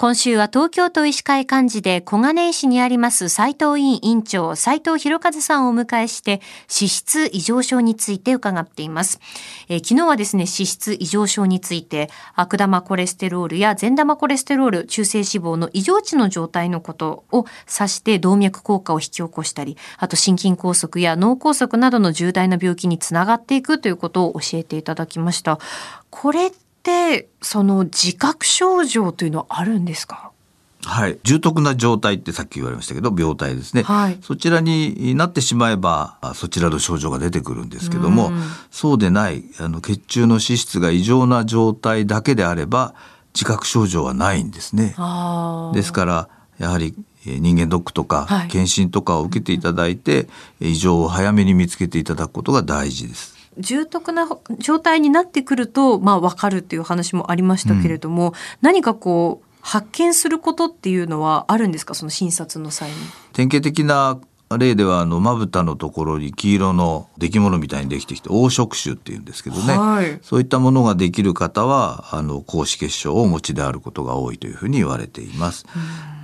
今週は東京都医師会幹事で小金井市にあります斉藤委員委員長斉藤博和さんをお迎えして脂質異常症について伺っています、えー昨日はですね脂質異常症について悪玉コレステロールや善玉コレステロール中性脂肪の異常値の状態のことを指して動脈硬化を引き起こしたりあと心筋梗塞や脳梗塞などの重大な病気につながっていくということを教えていただきました。これってその自覚症状というのはあるんですか？はい、重篤な状態ってさっき言われましたけど病態ですね、はい。そちらになってしまえばあそちらの症状が出てくるんですけども、うん。そうでないあの血中の脂質が異常な状態だけであれば自覚症状はないんですね。ですからやはりえー人間ドックとかはい。検診とかを受けていただいて、異常を早めに見つけていただくことが大事です。重篤な状態になってくると、まあ、分かるっていう話もありましたけれども、何かこう発見することっていうのはあるんですか？その診察の際に。典型的な例ではあのまぶたのところに黄色の出来物みたいにできてきて黄色腫っていうんですけどね、はい。そういったものができる方はあの高脂血症をお持ちであることが多いというふうに言われています。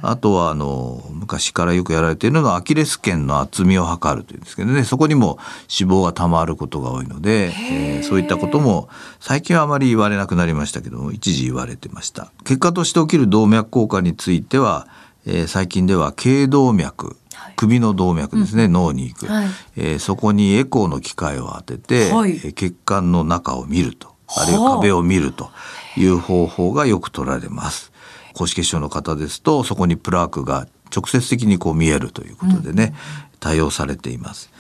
あとはあの昔からよくやられているのはアキレス腱の厚みを測るというんですけどね。そこにも脂肪がたまることが多いので、えーそういったことも最近はあまり言われなくなりましたけども一時言われてました。結果として起きる動脈硬化については、えー最近では頸動脈首の動脈ですね、脳に行く、はい。えーそこにエコーの機械を当てて、はい。えー血管の中を見るとあ。るいは壁を見るという方法がよく取られます。高脂血症の方ですとそこにプラークが直接的にこう見えるということでね、対応されています。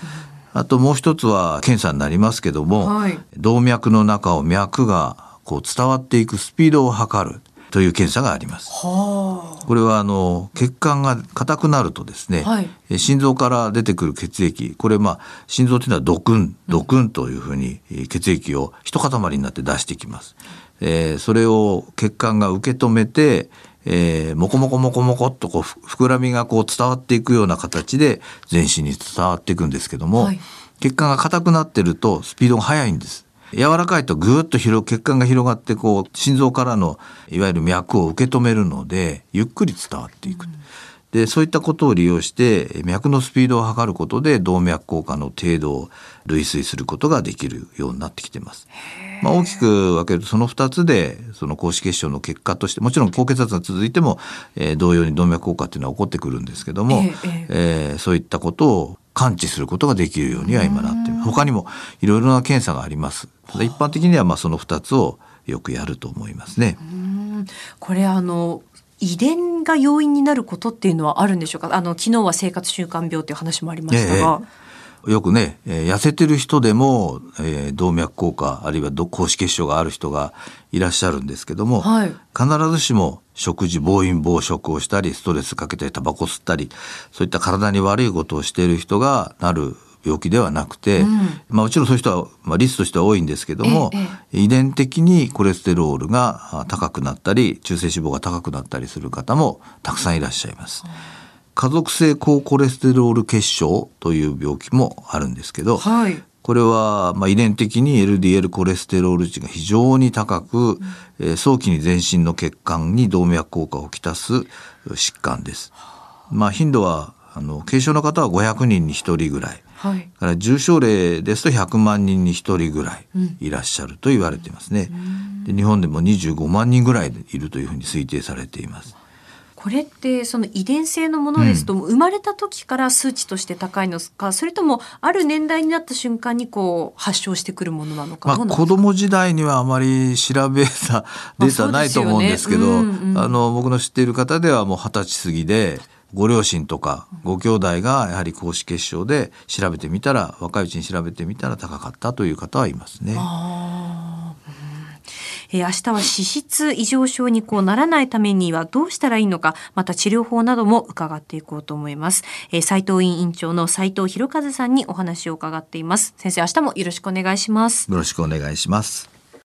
あともう一つは検査になりますけども、はい。動脈の中を脈がこう伝わっていくスピードを測るという検査があります。はこれはあの血管が硬くなるとですね、はいえ心臓から出てくる血液これまあ心臓というのはドクンドクンというふうにえー血液を一塊になって出してきます。えーそれを血管が受け止めて、えー、モコモコモコモコっとこうふ膨らみがこう伝わっていくような形で全身に伝わっていくんですけども、はい血管が硬くなってるとスピードが速いんです。柔らかいとぐーっと広血管が広がってこう心臓からのいわゆる脈を受け止めるのでゆっくり伝わっていく。でそういったことを利用して脈のスピードを測ることで動脈硬化の程度を類推することができるようになってきています。まあ、大きく分けるとその2つでその高脂血症の結果としてもちろん高血圧が続いても、えー同様に動脈硬化っていうのは起こってくるんですけども、ええええーそういったことを感知することができるようには今なっています。他にもいろいろな検査があります。ただ一般的にはまあその2つをよくやると思いますね。うん。これあの遺伝が要因になることっていうのはあるんでしょうか？あの昨日は生活習慣病という話もありましたが、よくね、えー痩せてる人でも、えー動脈硬化あるいはど高脂血症がある人がいらっしゃるんですけども、はい。必ずしも食事暴飲暴食をしたりストレスかけたりタバコ吸ったりそういった体に悪いことをしている人がなる病気ではなくて、うん。まあもちろんそういう人は、まあ、率としては多いんですけども、え遺伝的にコレステロールがあ高くなったり中性脂肪が高くなったりする方もたくさんいらっしゃいます。家族性高コレステロール血症という病気もあるんですけど、はいこれはまあ遺伝的に LDL コレステロール値が非常に高く、えー早期に全身の血管に動脈硬化をきたす疾患です。まあ頻度はあの軽症の方は500人に1人ぐらい。はいだから重症例ですと100万人に1人ぐらいいらっしゃると言われていますね。で日本でも25万人ぐらいいるというふうに推定されています。これってその遺伝性のものですと、もう生まれた時から数値として高いのかそれともある年代になった瞬間にこう発症してくるものなのかなか？子供時代にはあまり調べたデータはないと思うんですけど、あの僕の知っている方ではもう二十歳過ぎでご両親とかご兄弟がやはり高脂血症で調べてみたら若いうちに調べてみたら高かったという方はいますね。えー明日は脂質異常症にこうならないためにはどうしたらいいのか、また治療法なども伺っていこうと思います。えー、斉藤院院長の斉藤博和さんにお話を伺っています。先生、明日もよろしくお願いします。よろしくお願いします。